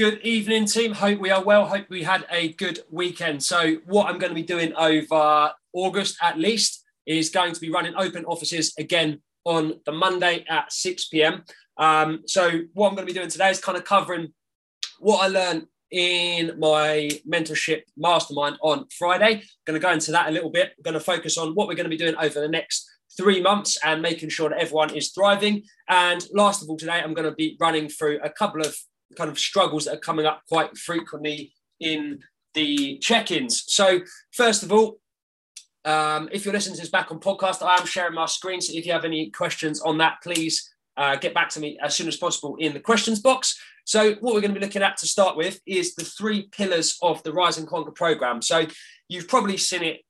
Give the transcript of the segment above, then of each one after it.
Good evening, team. Hope we are well. Hope we had a good weekend. So, what I'm going to be doing over August at least is going to be running open offices again on the Monday at 6 p.m. Um, so, what I'm going to be doing today is kind of covering what I learned in my mentorship mastermind on Friday. I'm going to go into that a little bit. I'm going to focus on what we're going to be doing over the next three months and making sure that everyone is thriving. And last of all, today, I'm going to be running through a couple of kind of struggles that are coming up quite frequently in the check-ins. So, first of all, um, if you're listening to this back on podcast, I am sharing my screen. So if you have any questions on that, please uh, get back to me as soon as possible in the questions box. So what we're going to be looking at to start with is the three pillars of the Rise and Conquer program. So you've probably seen it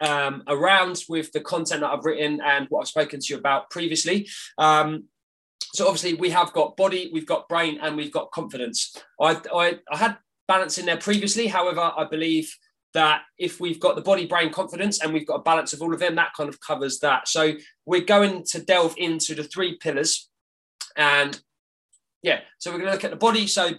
um, around with the content that I've written and what I've spoken to you about previously. Um, so obviously we have got body, we've got brain, and we've got confidence. I, I, I had balance in there previously. However, I believe that if we've got the body, brain, confidence, and we've got a balance of all of them, that kind of covers that. So we're going to delve into the three pillars. And yeah, so we're going to look at the body. So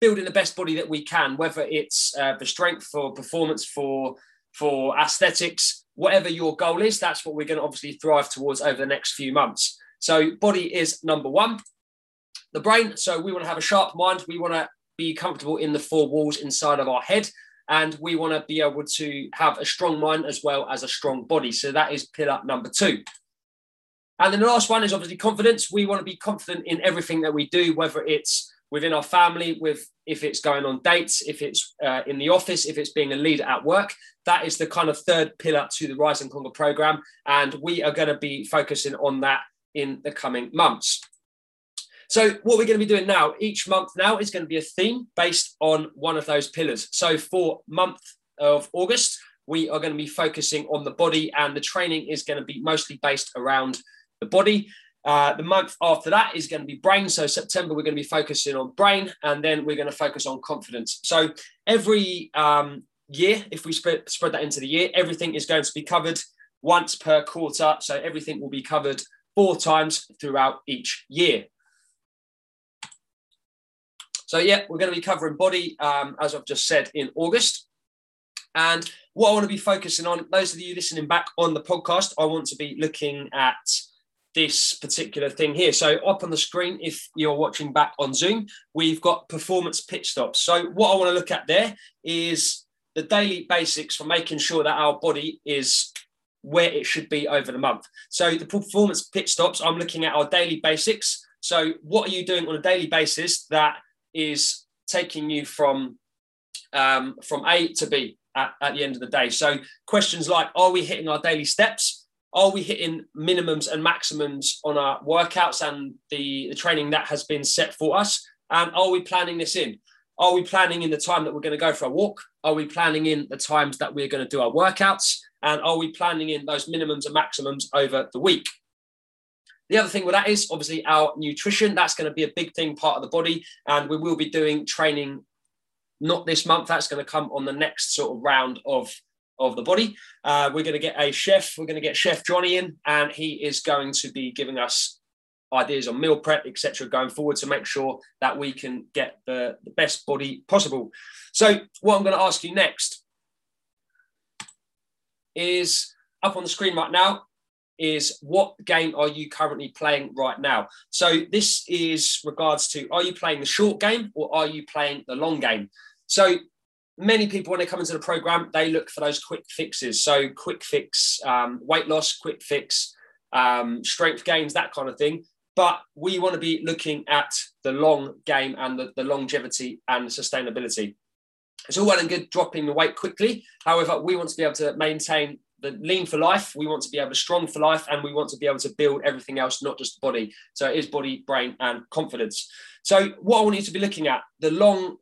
building the best body that we can, whether it's uh, strength, for performance, for for aesthetics, whatever your goal is, that's what we're going to obviously thrive towards over the next few months. So body is number one. The brain. So we want to have a sharp mind. We want to be comfortable in the four walls inside of our head. And we want to be able to have a strong mind as well as a strong body. So that is pillar number two. And then the last one is obviously confidence. We want to be confident in everything that we do, whether it's within our family, with if it's going on dates, if it's uh, in the office, if it's being a leader at work. That is the kind of third pillar to the Rise and Conquer program, and we are going to be focusing on that in the coming months. So, what we're going to be doing now, each month now, is going to be a theme based on one of those pillars. So, for month of August, we are going to be focusing on the body, and the training is going to be mostly based around the body. Uh, the month after that is going to be brain. So September, we're going to be focusing on brain, and then we're going to focus on confidence. So every um, year, if we spread, spread that into the year, everything is going to be covered once per quarter. So everything will be covered four times throughout each year. So yeah, we're going to be covering body, um, as I've just said, in August. And what I want to be focusing on, those of you listening back on the podcast, I want to be looking at this particular thing here. So up on the screen, if you're watching back on Zoom, we've got performance pit stops. So what I want to look at there is the daily basics for making sure that our body is where it should be over the month. So the performance pit stops, I'm looking at our daily basics. So what are you doing on a daily basis that is taking you from um, from A to B at, at the end of the day? So questions like, are we hitting our daily steps? Are we hitting minimums and maximums on our workouts and the, the training that has been set for us? And are we planning this in? Are we planning in the time that we're going to go for a walk? Are we planning in the times that we're going to do our workouts? And are we planning in those minimums and maximums over the week? The other thing with that is obviously our nutrition. That's going to be a big thing, part of the body. And we will be doing training not this month. That's going to come on the next sort of round of, of the body. Uh, we're going to get a chef. We're going to get Chef Johnny in, and he is going to be giving us ideas on meal prep, etc., going forward to make sure that we can get the, the best body possible. So, what I'm going to ask you next is up on the screen right now is what game are you currently playing right now? So this is regards to are you playing the short game or are you playing the long game? So many people when they come into the program they look for those quick fixes. So quick fix um, weight loss, quick fix um, strength gains, that kind of thing. But we want to be looking at the long game and the, the longevity and sustainability. It's all well and good dropping the weight quickly. However, we want to be able to maintain the lean for life. We want to be able to strong for life, and we want to be able to build everything else, not just the body. So it is body, brain, and confidence. So what I want you to be looking at the long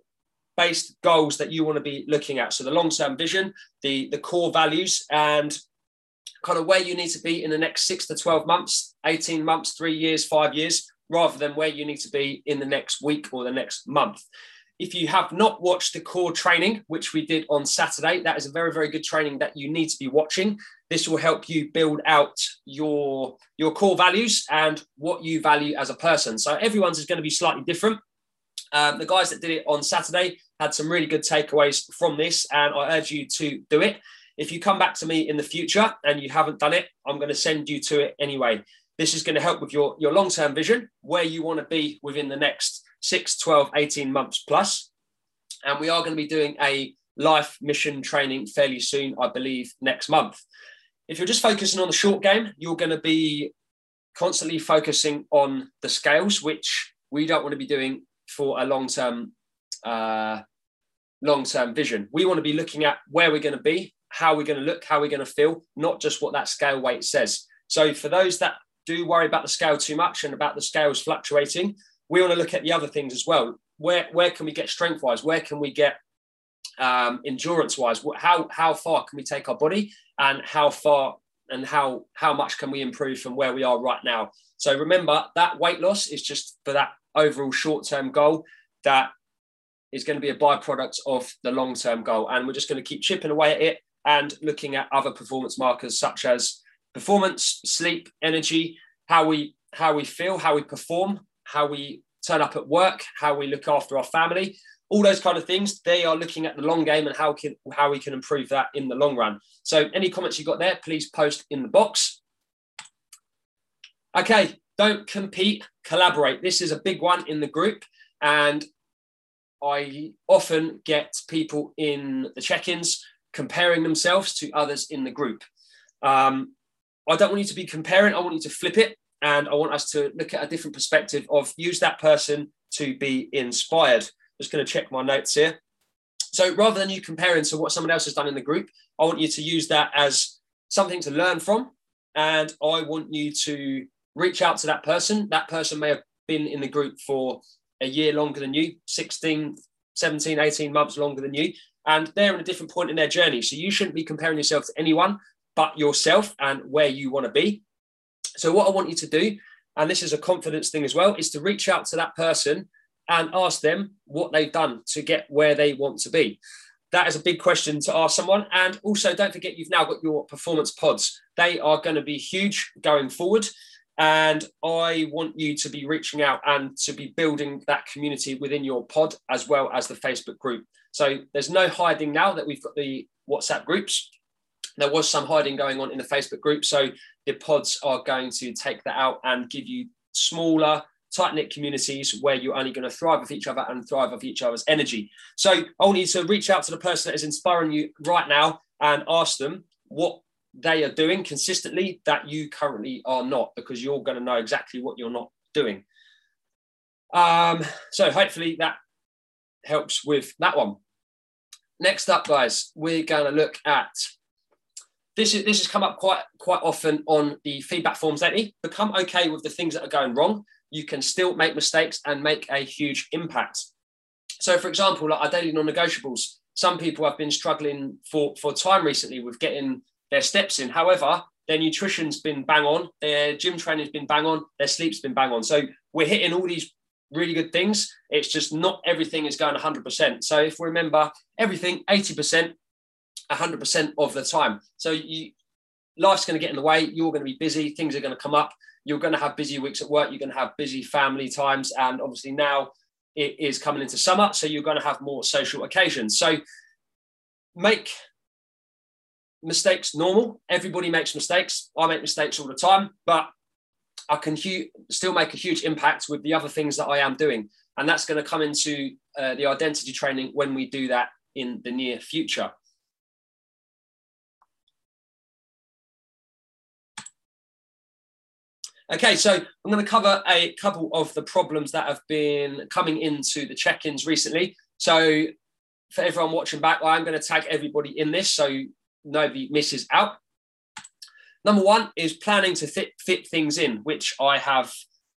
based goals that you want to be looking at. So the long term vision, the the core values, and kind of where you need to be in the next six to 12 months, 18 months, three years, five years, rather than where you need to be in the next week or the next month. If you have not watched the core training, which we did on Saturday, that is a very, very good training that you need to be watching. This will help you build out your, your core values and what you value as a person. So everyone's is going to be slightly different. Um, the guys that did it on Saturday had some really good takeaways from this, and I urge you to do it. If you come back to me in the future and you haven't done it, I'm going to send you to it anyway. This is going to help with your, your long term vision, where you want to be within the next 6, 12, 18 months plus. And we are going to be doing a life mission training fairly soon, I believe, next month. If you're just focusing on the short game, you're going to be constantly focusing on the scales, which we don't want to be doing for a long term uh, long term vision. We want to be looking at where we're going to be, how we're going to look, how we're going to feel, not just what that scale weight says. So for those that do worry about the scale too much and about the scales fluctuating, we want to look at the other things as well. Where where can we get strength wise? Where can we get um, endurance wise? How how far can we take our body, and how far and how how much can we improve from where we are right now? So remember that weight loss is just for that overall short term goal that is going to be a byproduct of the long term goal, and we're just going to keep chipping away at it and looking at other performance markers such as performance, sleep, energy, how we how we feel, how we perform, how we turn up at work, how we look after our family, all those kind of things. They are looking at the long game and how can how we can improve that in the long run. So any comments you got there, please post in the box. Okay, don't compete, collaborate. This is a big one in the group, and I often get people in the check-ins comparing themselves to others in the group. Um, I don't want you to be comparing. I want you to flip it and I want us to look at a different perspective of use that person to be inspired. Just going to check my notes here. So rather than you comparing to what someone else has done in the group, I want you to use that as something to learn from. And I want you to reach out to that person. That person may have been in the group for a year longer than you, 16, 17, 18 months longer than you. And they're in a different point in their journey. So you shouldn't be comparing yourself to anyone but yourself and where you want to be. So, what I want you to do, and this is a confidence thing as well, is to reach out to that person and ask them what they've done to get where they want to be. That is a big question to ask someone. And also, don't forget, you've now got your performance pods. They are going to be huge going forward. And I want you to be reaching out and to be building that community within your pod as well as the Facebook group. So there's no hiding now that we've got the WhatsApp groups. There was some hiding going on in the Facebook group. So the pods are going to take that out and give you smaller, tight knit communities where you're only going to thrive with each other and thrive with each other's energy. So I want you to reach out to the person that is inspiring you right now and ask them what they are doing consistently that you currently are not, because you're going to know exactly what you're not doing. Um, so hopefully that helps with that one. Next up, guys, we're going to look at this is this has come up quite quite often on the feedback forms lately. Become okay with the things that are going wrong. You can still make mistakes and make a huge impact. So, for example, like our daily non-negotiables, some people have been struggling for for time recently with getting their steps in. However, their nutrition's been bang on, their gym training's been bang on, their sleep's been bang on. So we're hitting all these really good things. It's just not everything is going 100%. So if we remember everything 80%, 100% of the time. So you, life's going to get in the way. You're going to be busy. Things are going to come up. You're going to have busy weeks at work. You're going to have busy family times. And obviously now it is coming into summer. So you're going to have more social occasions. So make mistakes normal. Everybody makes mistakes. I make mistakes all the time, but I can hu- still make a huge impact with the other things that I am doing. And that's going to come into uh, the identity training when we do that in the near future. Okay, so I'm going to cover a couple of the problems that have been coming into the check ins recently. So, for everyone watching back, I'm going to tag everybody in this so nobody misses out. Number one is planning to fit, fit things in, which I have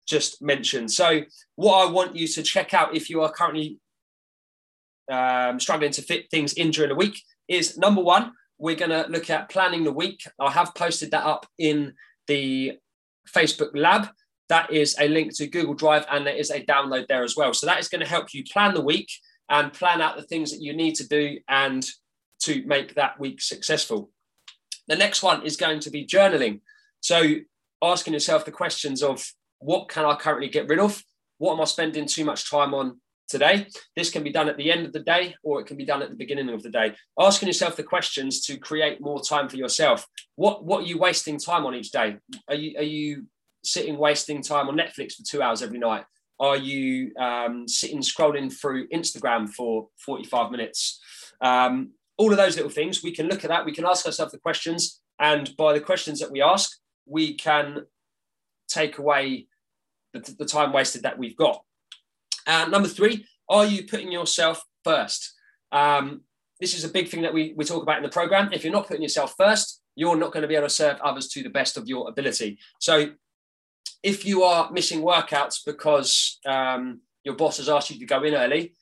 just mentioned. So, what I want you to check out if you are currently um, struggling to fit things in during the week is number one, we're going to look at planning the week. I have posted that up in the Facebook Lab. That is a link to Google Drive and there is a download there as well. So that is going to help you plan the week and plan out the things that you need to do and to make that week successful. The next one is going to be journaling. So asking yourself the questions of what can I currently get rid of? What am I spending too much time on today. This can be done at the end of the day or it can be done at the beginning of the day. Asking yourself the questions to create more time for yourself. What what are you wasting time on each day? Are you are you sitting wasting time on Netflix for two hours every night? Are you um, sitting scrolling through Instagram for 45 minutes? Um, all of those little things, we can look at that. We can ask ourselves the questions. And by the questions that we ask, we can take away the, the time wasted that we've got. Uh, number three, are you putting yourself first? Um, this is a big thing that we, we talk about in the program. If you're not putting yourself first, you're not going to be able to serve others to the best of your ability. So, if you are missing workouts because um, your boss has asked you to go in early,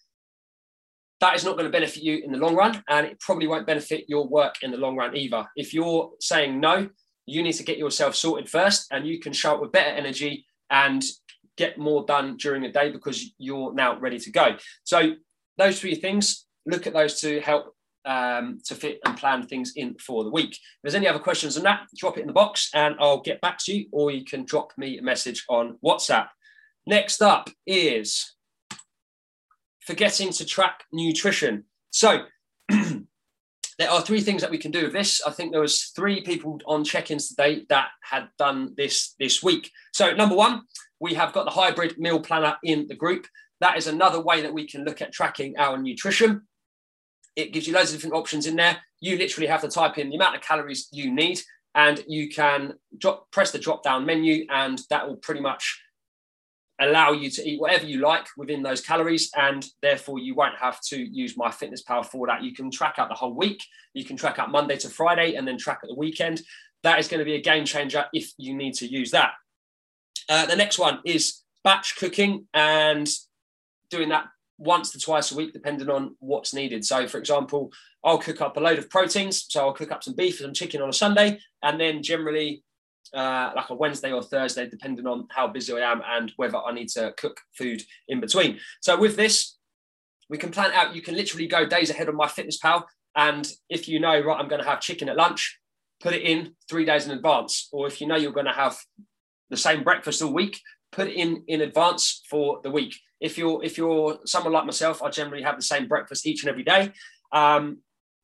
that is not going to benefit you in the long run, and it probably won't benefit your work in the long run either. If you're saying no, you need to get yourself sorted first, and you can show up with better energy and get more done during the day because you're now ready to go. So those three things, look at those to help um, to fit and plan things in for the week. If there's any other questions on that, drop it in the box and I'll get back to you, or you can drop me a message on WhatsApp. Next up is forgetting to track nutrition. So there are three things that we can do with this. I think there was three people on check-ins today that had done this this week. So number one, we have got the hybrid meal planner in the group. That is another way that we can look at tracking our nutrition. It gives you loads of different options in there. You literally have to type in the amount of calories you need, and you can drop, press the drop down menu, and that will pretty much allow you to eat whatever you like within those calories and therefore you won't have to use my fitness pal for that you can track out the whole week you can track out monday to friday and then track at the weekend that is going to be a game changer if you need to use that uh, the next one is batch cooking and doing that once to twice a week, depending on what's needed. So, for example, I'll cook up a load of proteins. So, I'll cook up some beef and some chicken on a Sunday, and then generally uh, like a Wednesday or Thursday, depending on how busy I am and whether I need to cook food in between. So, with this, we can plan out, you can literally go days ahead on my fitness pal. And if you know, right, I'm going to have chicken at lunch, put it in three days in advance. Or if you know you're going to have the same breakfast all week, put in in advance for the week. If you're if you're someone like myself, I generally have the same breakfast each and every day. Um,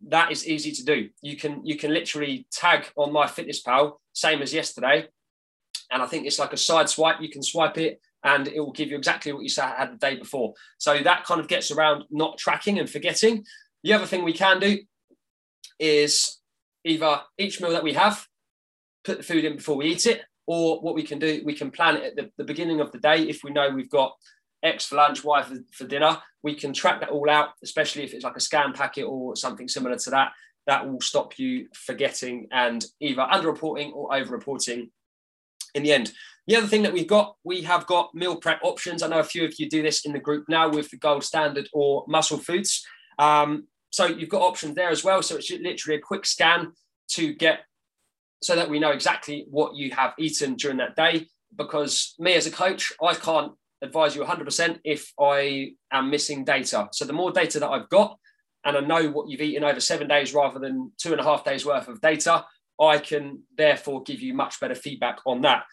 that is easy to do. You can you can literally tag on my fitness pal, same as yesterday, and I think it's like a side swipe. You can swipe it, and it will give you exactly what you had the day before. So that kind of gets around not tracking and forgetting. The other thing we can do is either each meal that we have, put the food in before we eat it, or what we can do, we can plan it at the, the beginning of the day. If we know we've got X for lunch, Y for, for dinner, we can track that all out, especially if it's like a scan packet or something similar to that. That will stop you forgetting and either underreporting or over-reporting in the end. The other thing that we've got, we have got meal prep options. I know a few of you do this in the group now with the gold standard or muscle foods. Um, so you've got options there as well. So it's literally a quick scan to get so that we know exactly what you have eaten during that day. Because me as a coach, I can't advise you 100% if I am missing data. So the more data that I've got, and I know what you've eaten over seven days rather than two and a half days worth of data, I can therefore give you much better feedback on that.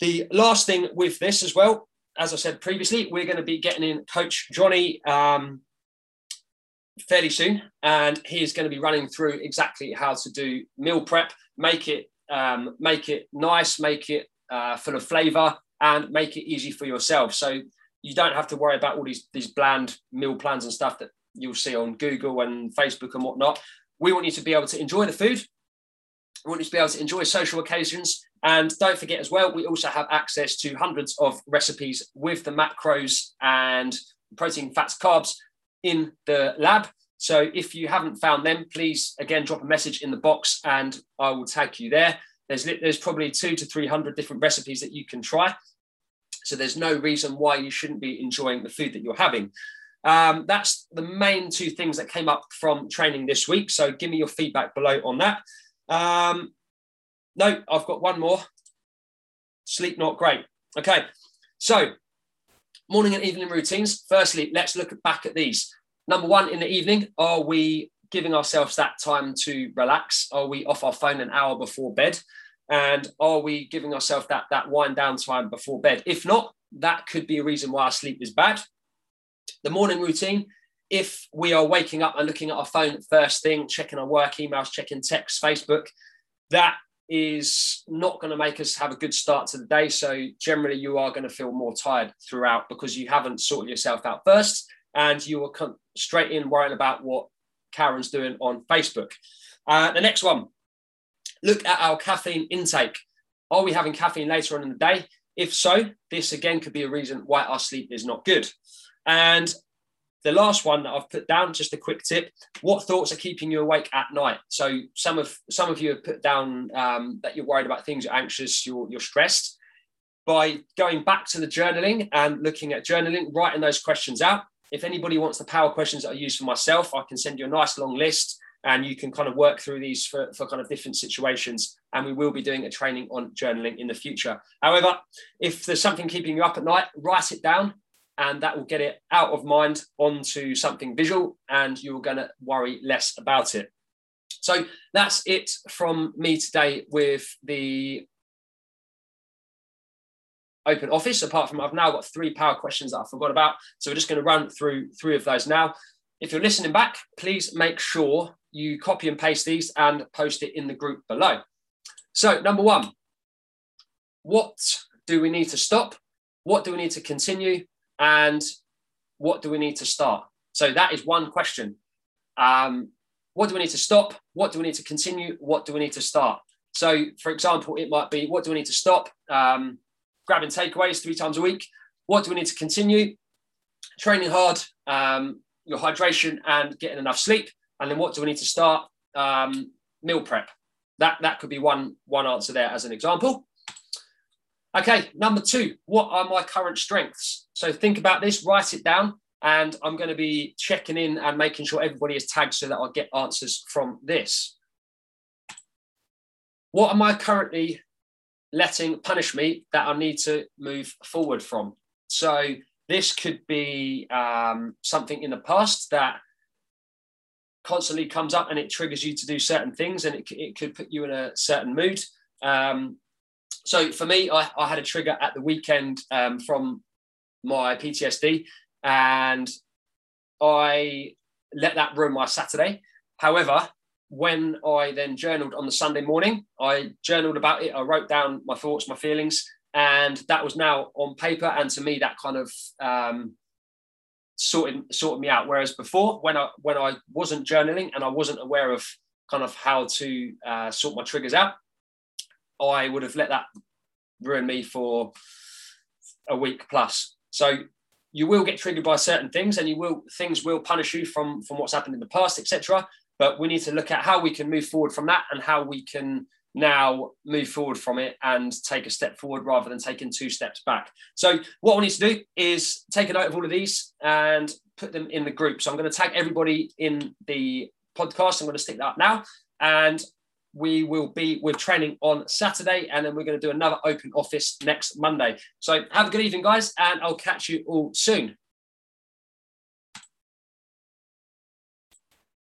The last thing with this as well, as I said previously, we're going to be getting in Coach Johnny um, fairly soon, and he is going to be running through exactly how to do meal prep, make it um, make it nice, make it uh, full of flavour, and make it easy for yourself. So you don't have to worry about all these these bland meal plans and stuff that you'll see on Google and Facebook and whatnot. We want you to be able to enjoy the food. We want you to be able to enjoy social occasions. And don't forget as well, we also have access to hundreds of recipes with the macros and protein, fats, carbs in the lab. So if you haven't found them, please again drop a message in the box and I will tag you there. There's there's probably two to three hundred different recipes that you can try. So there's no reason why you shouldn't be enjoying the food that you're having. Um, that's the main two things that came up from training this week. So give me your feedback below on that. Um, no, I've got one more. Sleep not great. Okay, so morning and evening routines. Firstly, let's look back at these. Number one, in the evening, are we giving ourselves that time to relax? Are we off our phone an hour before bed? And are we giving ourselves that, that wind down time before bed? If not, that could be a reason why our sleep is bad. The morning routine, if we are waking up and looking at our phone first thing, checking our work emails, checking texts, Facebook, that is not going to make us have a good start to the day. So generally, you are going to feel more tired throughout because you haven't sorted yourself out first, and you come straight in worrying about what Karen's doing on Facebook. Uh, the next one, look at our caffeine intake. Are we having caffeine later on in the day? If so, this again could be a reason why our sleep is not good. And the last one that I've put down, just a quick tip: what thoughts are keeping you awake at night? So some of some of you have put down um, that you're worried about things, you're anxious, you're you're stressed. By going back to the journaling and looking at journaling, writing those questions out. If anybody wants the power questions that I use for myself, I can send you a nice long list and you can kind of work through these for, for kind of different situations. And we will be doing a training on journaling in the future. However, if there's something keeping you up at night, write it down and that will get it out of mind onto something visual and you're going to worry less about it. So that's it from me today with the open office apart from I've now got three power questions that I forgot about so we're just going to run through three of those now if you're listening back please make sure you copy and paste these and post it in the group below so number one what do we need to stop what do we need to continue and what do we need to start? So that is one question. Um, what do we need to stop? What do we need to continue? What do we need to start? So, for example, it might be what do we need to stop? Um, grabbing takeaways three times a week. What do we need to continue? Training hard, um, your hydration, and getting enough sleep. And then what do we need to start? Um, meal prep. That that could be one one answer there as an example. Okay, number two, what are my current strengths? So think about this, write it down, and I'm going to be checking in and making sure everybody is tagged so that I'll get answers from this. What am I currently letting punish me that I need to move forward from? So this could be um, something in the past that constantly comes up and it triggers you to do certain things and it, it could put you in a certain mood. Um, so for me, I, I had a trigger at the weekend um, from my PTSD, and I let that ruin my Saturday. However, when I then journaled on the Sunday morning, I journaled about it. I wrote down my thoughts, my feelings, and that was now on paper. And to me, that kind of um, sorted sorted me out. Whereas before, when I when I wasn't journaling and I wasn't aware of kind of how to uh, sort my triggers out, I would have let that ruin me for a week plus. So you will get triggered by certain things, and you will things will punish you from from what's happened in the past, etc. But we need to look at how we can move forward from that, and how we can now move forward from it and take a step forward rather than taking two steps back. So what we need to do is take a note of all of these and put them in the group. So I'm going to tag everybody in the podcast. I'm going to stick that up now. And we will be with training on Saturday, and then we're going to do another open office next Monday. So have a good evening, guys, and I'll catch you all soon.